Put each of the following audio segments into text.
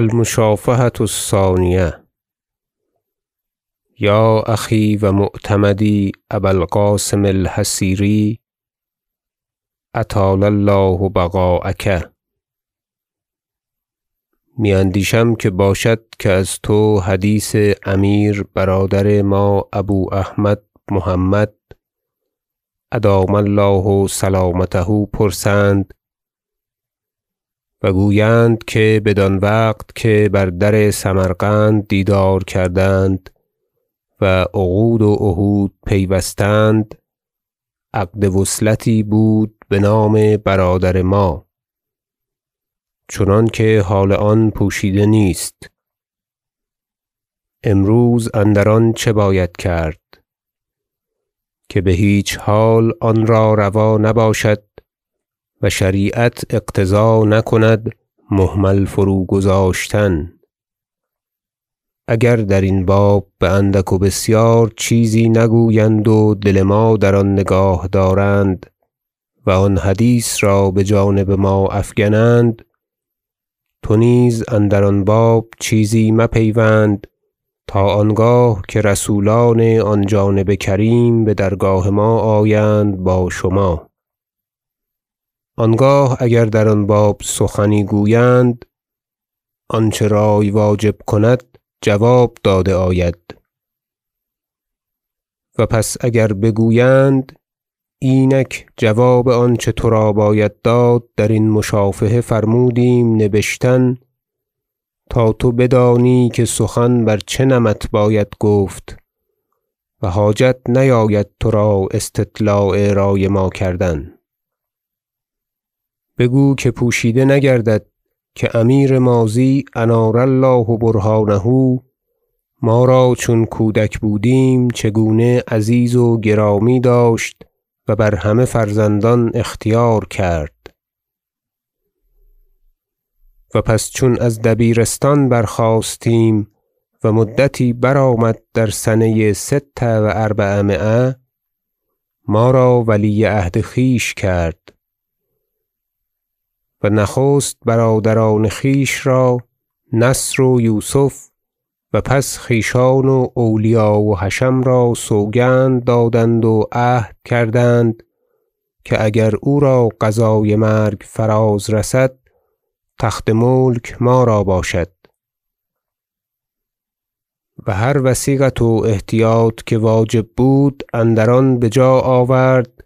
المشافهة الثانیة یا أخی و معتمدی ابا القاسم الحصیری اطال الله بقاءک. می اندیشم که باشد که از تو حدیث امیر برادر ما ابو احمد محمد ادام الله سلامته پرسند و گویند که بدان وقت که بر در سمرقند دیدار کردند و عقود و عهود پیوستند عقد وصلتی بود بنام برادر ما. چنانکه حال آن پوشیده نیست. امروز اندر آن چه باید کرد؟ که بهیچ حال آن را روا نباشد و شریعت اقتضا نکند مهمل فروگذاشتن اگر درین باب باندک و بسیار چیزی نگویند و دل ما در آن نگاه دارند و آن حدیث را بجانب ما افگنند تو نیز اندر آن باب چیزی مپیوند تا آنگاه که رسولان آن جانب کریم بدرگاه ما آیند با شما. آنگاه اگر در آن باب سخنی گویند آنچه رأی واجب کند جواب داده آید. و پس اگر بگویند اینک جواب آنچه ترا باید داد درین مشافهه فرمودیم نبشتن تا تو بدانی که سخن بر چه نمط باید گفت و حاجت نیاید ترا استطلاع رأی ما کردن. بگو که پوشیده نگردد که امیر ماضی انار الله برهانه ما را چون کودک بودیم چگونه عزیز و گرامی داشت و بر همه فرزندان اختیار کرد. و پس چون از دبیرستان برخاستیم و مدتی برآمد در سنه ست و اربعمایه ما را ولی عهد خویش کرد. و نخست برادران خویش را نصر و یوسف و پس خویشان و اولیا و حشم را سوگند دادند و عهد کردند که اگر او را قضای مرگ فراز رسد تخت ملک ما را باشد. و هر وثیقت و احتیاط که واجب بود اندر آن بجا آورد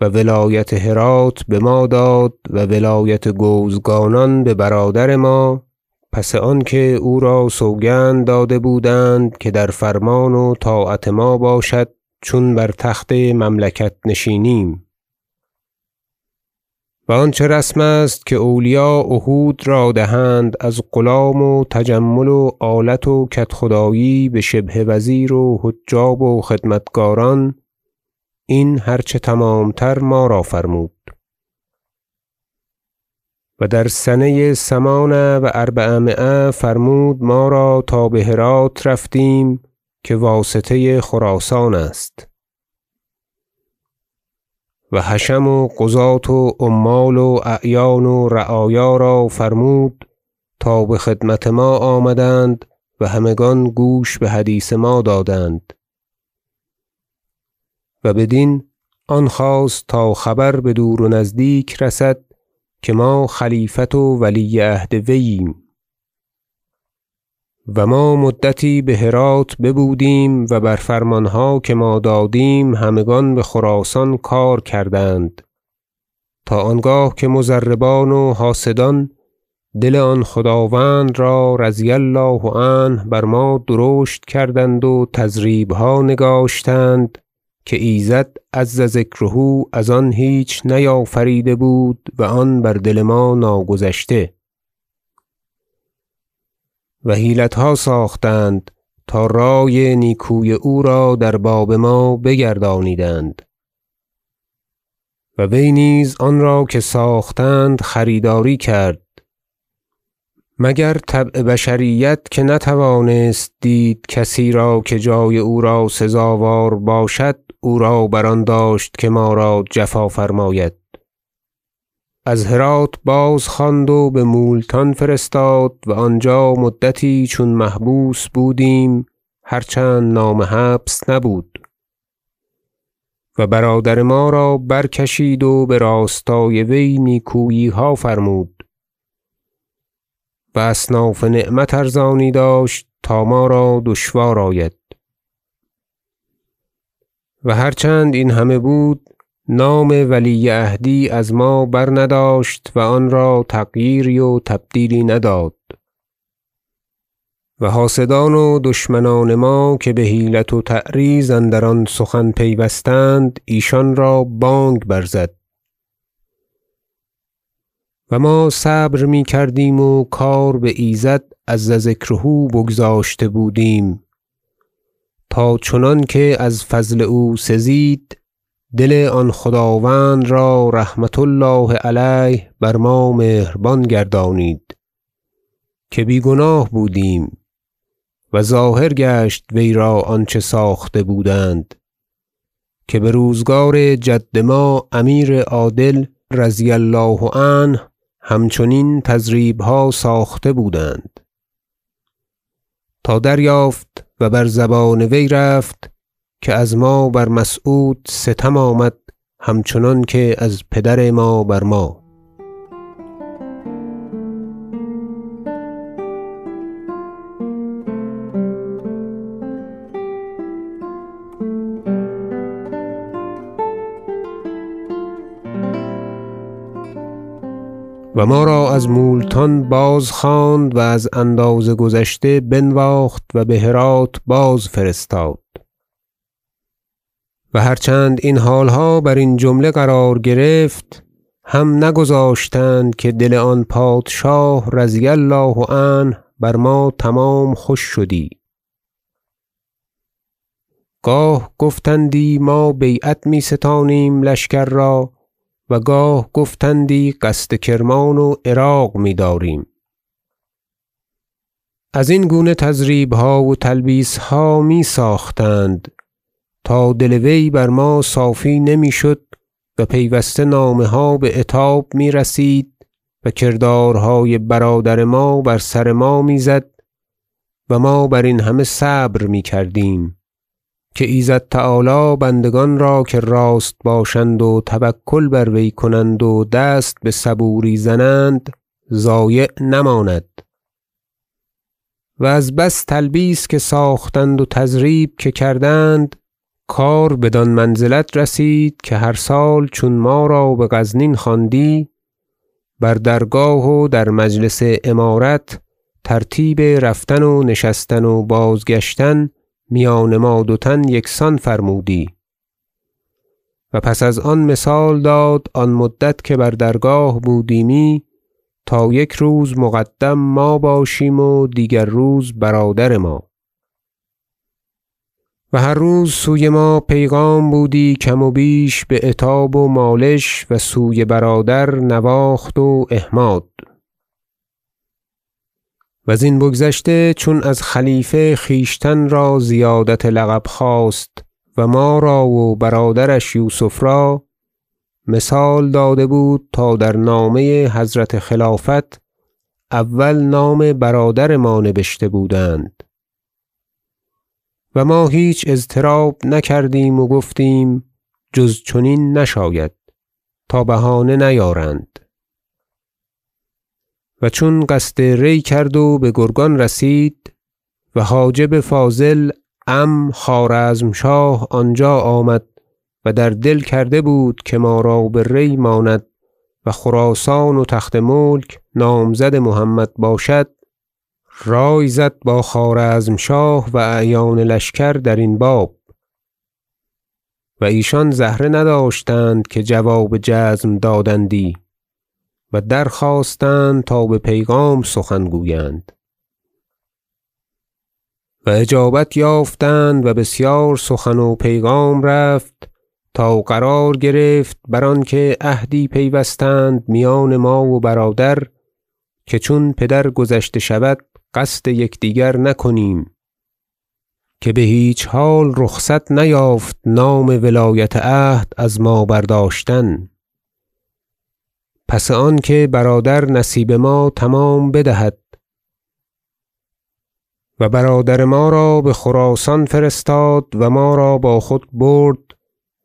و ولایت هرات بما داد و ولایت گوزگانان ببرادر ما. پس آنکه او را سوگند داده بودند که در فرمان و طاعت ما باشد چون بر تخت مملکت نشینیم. و آنچه رسم است که اولیا عهود را دهند از غلام و تجمل و آلت و کدخدایی بشبه وزیر و حجاب و خدمتگاران این هر چه تمامتر ما را فرمود. و در سنه ثمان و اربعمایه فرمود ما را تا بهرات رفتیم که واسطه خراسان است. و حشم و قضاة و عمال و اعیان و رعایا را فرمود تا بخدمت ما آمدند و همگان گوش بحدیث ما دادند. و بدین آن خواست تا خبر بدور و نزدیک رسد که ما خلیفت و ولی عهد وییم. و ما مدتی بهرات ببودیم و بر فرمانها که ما دادیم همگان بخراسان کار کردند. تا آنگاه که مضربان و حاسدان دل آن خداوند را رضی الله عنه بر ما درشت کردند و تضریبها نگاشتند که ایزد عز ذکره از آن هیچ نیافریده بود و آن بر دل ما ناگذشته. و حیلتها ساختند تا رأی نیکوی او را در باب ما بگردانیدند. و وی نیز آن را که ساختند خریداری کرد. مگر طبع بشریت که نتوانست دید کسی را که جای او را سزاوار باشد او را بر آن داشت که ما را جفا فرماید. از هرات بازخواند و به مولتان فرستاد و آنجا مدتی چون محبوس بودیم هر چند نام حبس نبود. و برادر ما را برکشید و به راستای وی نیکوییها فرمود. و اصناف نعمت ارزانی داشت تا ما را دشوار آید. و هر چند این همه بود نام ولی عهدی از ما برنداشت و آن را تغییری و تبدیلی نداد. و حاسدان و دشمنان ما که به حیلت و تعریض اندر سخن پیوستند ایشان را بانگ برزد. و ما صبر می‌کردیم و کار به ایزد عز ذکره بگذاشته بودیم. تا چنانکه از فضل او سزید دل آن خداوند را رحمة الله علیه بر ما مهربان گردانید که بی گناه بودیم و ظاهر گشت وی را آنچه ساخته بودند که به روزگار جد ما امیر عادل رضی الله عنه همچنین تضریبها ساخته بودند. تا دریافت و بر زبان وی رفت که از ما بر مسعود ستم آمد همچنانکه از پدر ما بر ما. و ما را از مولتان بازخواند و از اندازه گذشته بنواخت و به هرات بازفرستاد. و هر چند این حالها برین جمله قرار گرفت هم نگذاشتند که دل آن پادشاه رضی الله عنه بر ما تمام خوش شدی. گاه گفتندی ما بیعت می ستانیم لشکر را و گاه گفتندی قصد کرمان و عراق میداریم. ازین گونه تضریبها و تلبیسها می ساختند تا دل وی بر ما صافی نمی‌شد و پیوسته نامه ها به عتاب می‌رسید و کردارهای برادر ما بر سر ما می‌زد و ما برین همه صبر می‌کردیم. که ایزد تعالی بندگان را که راست باشند و توکل بر وی کنند و دست به صبوری زنند ضایع نماند. و از بس تلبیس که ساختند و تضریب که کردند کار بدان منزلت رسید که هر سال چون ما را به غزنین خواندی بر درگاه و در مجلس امارت ترتیب رفتن و نشستن و بازگشتن میان ما دو تن یکسان فرمودی. و پس از آن مثال داد آن مدت که بر درگاه بودیمی تا یک روز مقدم ما باشیم و دیگر روز برادر ما. و هر روز سوی ما پیغام بودی کم و بیش به عتاب و مالش و سوی برادر نواخت و احماد. وزین بگذشته چون از خلیفه خویشتن را زیادت لقب خواست و ما را و برادرش یوسف را مثال داده بود تا در نامه حضرت خلافت اول نام برادر ما نبشته بودند. و ما هیچ اضطراب نکردیم و گفتیم جز چنین نشاید تا بهانه نیارند. و چون قصد ری کرد و به گرگان رسید و حاجب فاضل عم خوارزمشاه آنجا آمد و در دل کرده بود که ما را به ری ماند و خراسان و تخت ملک نامزد محمد باشد رای زد با خوارزمشاه و اعیان لشکر درین باب. و ایشان زهره نداشتند که جواب جزم دادندی. و درخواستند تا به پیغام سخن گویند. و اجابت یافتند و بسیار سخن و پیغام رفت تا قرار گرفت بر آنکه عهدی پیوستند میان ما و برادر که چون پدر گذشته شود قصد یکدیگر نکنیم که به هیچ حال رخصت نیافت نام ولایت عهد از ما برداشتن. پس آنکه برادر نصیب ما تمام بدهد. و برادر ما را بخراسان فرستاد و ما را با خود برد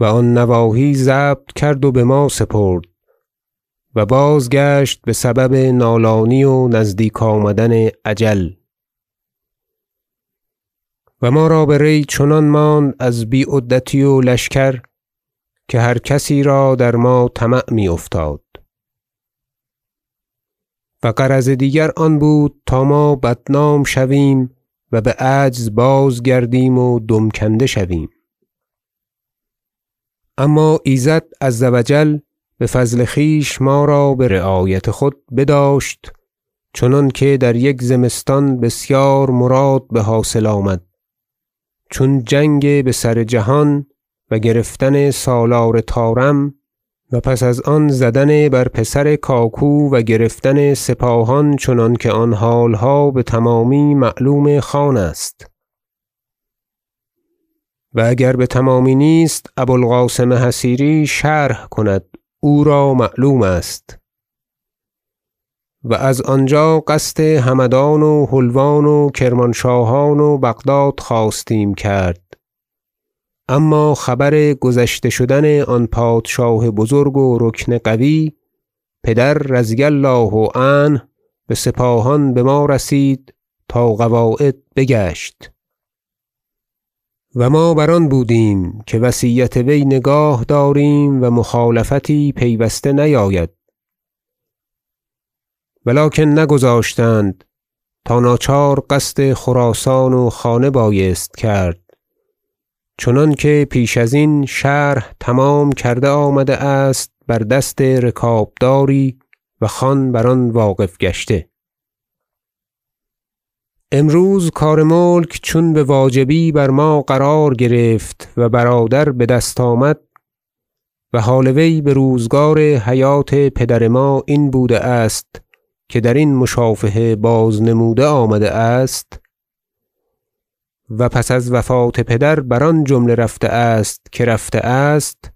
و آن نواحی ضبط کرد و بما سپرد و بازگشت بسبب نالانی و نزدیک آمدن اجل. و ما را به ری چنان ماند از بی عدتی و لشکر که هر کسی را در ما طمع می افتاد و غرض دیگر آن بود تا ما بدنام شویم و بعجز بازگردیم و دم کنده شویم. اما ایزد عز و جل بفضل خویش ما را برعایت خود بداشت چنانکه در یک زمستان بسیار مراد بحاصل آمد. چون جنگ بسر جهان و گرفتن سالار طارم و پس از آن زدن بر پسر کاکو و گرفتن سپاهان چنانکه آن حالها بتمامی معلوم خان است. و اگر بتمامی نیست ابو القاسم حصیری شرح کند او را معلوم است. و از آنجا قصد همدان و حلوان و کرمانشاهان و بغداد خواستیم کرد. اما خبر گذشته شدن آن پادشاه بزرگ و رکن قوی پدر رضی الله عنه بسپاهان بما رسید تا قواعد بگشت. و ما بر آن بودیم که وصیت وی نگاه داریم و مخالفتی پیوسته نیاید. ولکن نگذاشتند تا ناچار قصد خراسان و خانه بایست کرد. چنانکه پیش ازین شرح تمام کرده آمده است بر دست رکابداری و خان بر آن واقف گشته. امروز کار ملک چون بواجبی بر ما قرار گرفت و برادر بدست آمد و حال وی بروزگار حیات پدر ما این بوده است که درین مشافهه بازنموده آمده است و پس از وفات پدر بر آن جمله رفته است که رفته است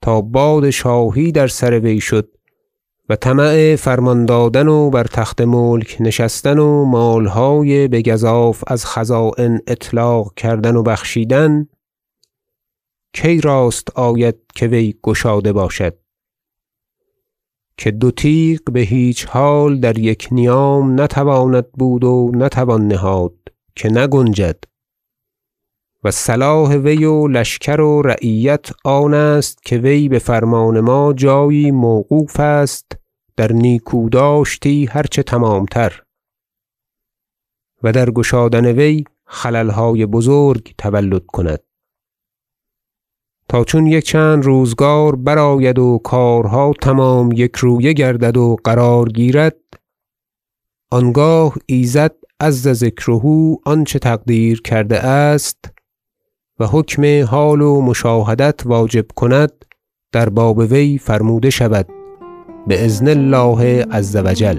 تا باد شاهی در سر وی شد و طمع فرمان دادن و بر تخت ملک نشستن و مالهای بگزاف از خزاین اطلاق کردن و بخشیدن کی راست آید که وی گشاده باشد که دو تیغ بهیچ حال در یک نیام نتواند بود و نتوان نهاد که نگنجد. و صلاح وی و لشکر و رعیت آن است که وی بفرمان ما جایی موقوف است در نیکو داشتی هر چه تمامتر. و در گشادن وی خللهای بزرگ تولد کند. تا چون یک چند روزگار برآید و کارها تمام یکرویه گردد و قرار گیرد آنگاه ایزد عز ذکره آنچه تقدیر کرده است و حکم حال و مشاهدت واجب کند در باب وی فرموده شود باذن الله عز و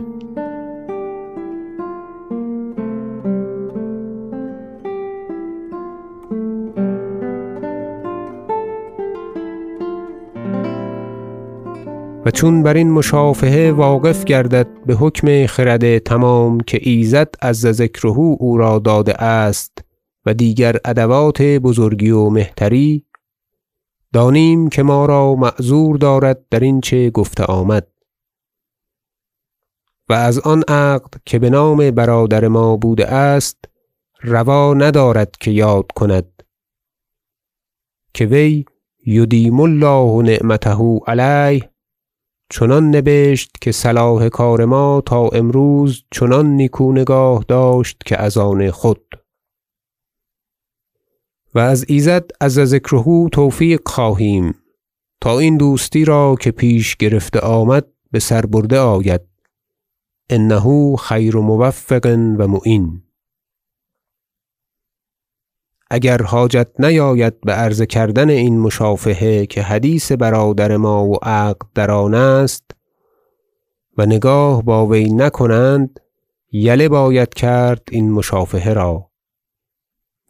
و چون برین مشافهه واقف گردد بحکم خرد تمام که ایزد عز ذکره او را داده است و دیگر ادوات بزرگی و مهتری دانیم که ما را معذور دارد درین چه گفته آمد. و از آن عقد که بنام برادر ما بوده است روا ندارد که یاد کند. که وی یدیم الله نعمته علیه چنان نبشت که صلاح کار ما تا امروز چنان نیکو نگاه داشت که از آن خود. و از ایزد عز ذکره توفیق خواهیم تا این دوستی را که پیش گرفته آمد بسر برده آید. انه خیر موفق و معین اگر حاجت نیاید بعرض کردن این مشافهه که حدیث برادر ما و عقد در آن است و نگاه با وی نکنند یله باید کرد این مشافهه را.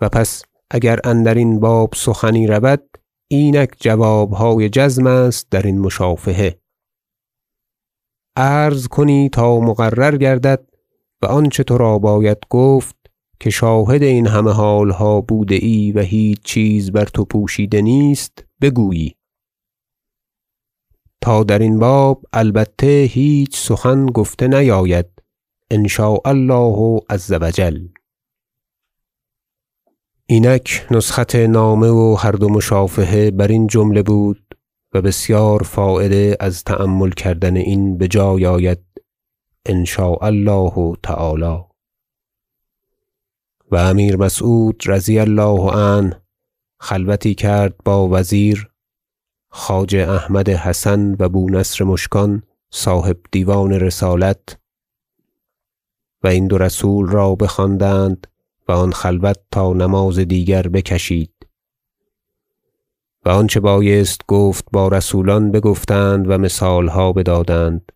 و پس اگر اندرین باب سخنی رود اینک جوابهای جزم است درین مشافهه. عرض کنی تا مقرر گردد و آنچه ترا باید گفت که شاهد این همه حالها بوده ای و هیچ چیز بر تو پوشیده نیست بگویی. تا درین باب البته هیچ سخن گفته نیاید ان الله عز و جل. اینک نسخت نامه و هر دو مشافهه برین جمله بود و بسیار فایده از تأمل کردن این بجای آید ان الله تعالی. و امیر مسعود رضی الله عنه خلوتی کرد با وزیر خواجه احمد حسن و بونصر مشکان صاحب دیوان رسالت و این دو رسول را بخواندند و آن خلوت تا نماز دیگر بکشید. و آنچه بایست گفت با رسولان بگفتند و مثالها بدادند.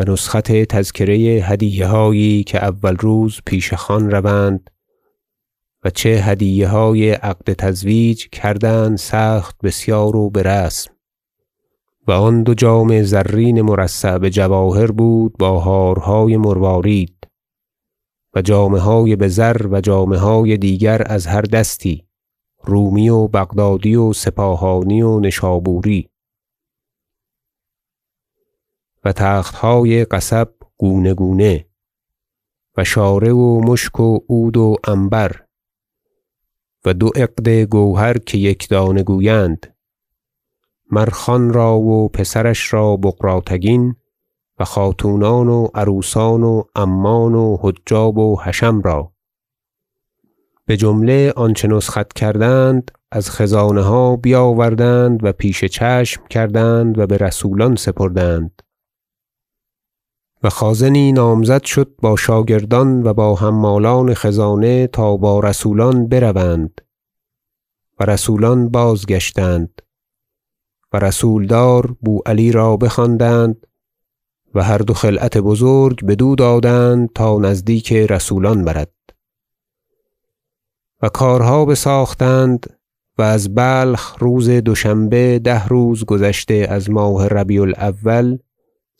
و نسخت تذکره هدیه هایی که اول روز پیش خان روند و چه هدیه های عقد تزویج کردند سخت بسیار و برسم و آن دو جام زرین مرصع بجواهر بود با هارهای مروارید و جامه های بزر و جامه های دیگر از هر دستی رومی و بغدادی و سپاهانی و نشابوری. و تختهای قصب گونه گونه و شاره و مشک و عود و عنبر و دو عقد گوهر که یکدانه گویند. مر خان را و پسرش را بغراتگین و خاتونان و عروسان و عمان و حجاب و حشم را. بجمله آنچه نسخت کردند از خزانه ها بیاوردند و پیش چشم کردند و برسولان سپردند. و خازنی نامزد شد با شاگردان و با حمالان خزانه تا با رسولان بروند و رسولان بازگشتند و رسولدار بو علی را بخواندند و هر دو خلعت بزرگ بدو دادند تا نزدیک رسولان برد و کارها بساختند و از بلخ روز دوشنبه ده روز گذشته از ماه ربیع الاول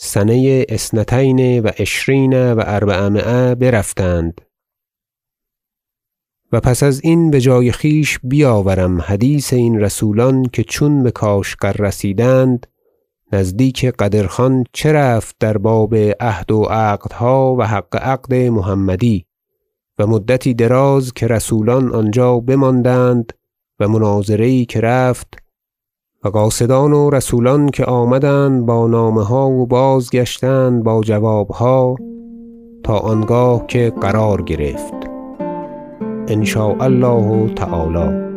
سنه اثنتین و عشرین و اربعمایه برفتند. و پس از این بجای خویش بیاورم حدیث این رسولان که چون بکاشغر رسیدند نزدیک قدر خان چه رفت در باب عهد و عقدها و حق عقد محمدی و مدتی دراز که رسولان آنجا بماندند و مناظره یی که رفت و قاصدان و رسولان که آمدند با نامه ها و بازگشتند با جوابها تا آنگاه که قرار گرفت. ان الله تعالی.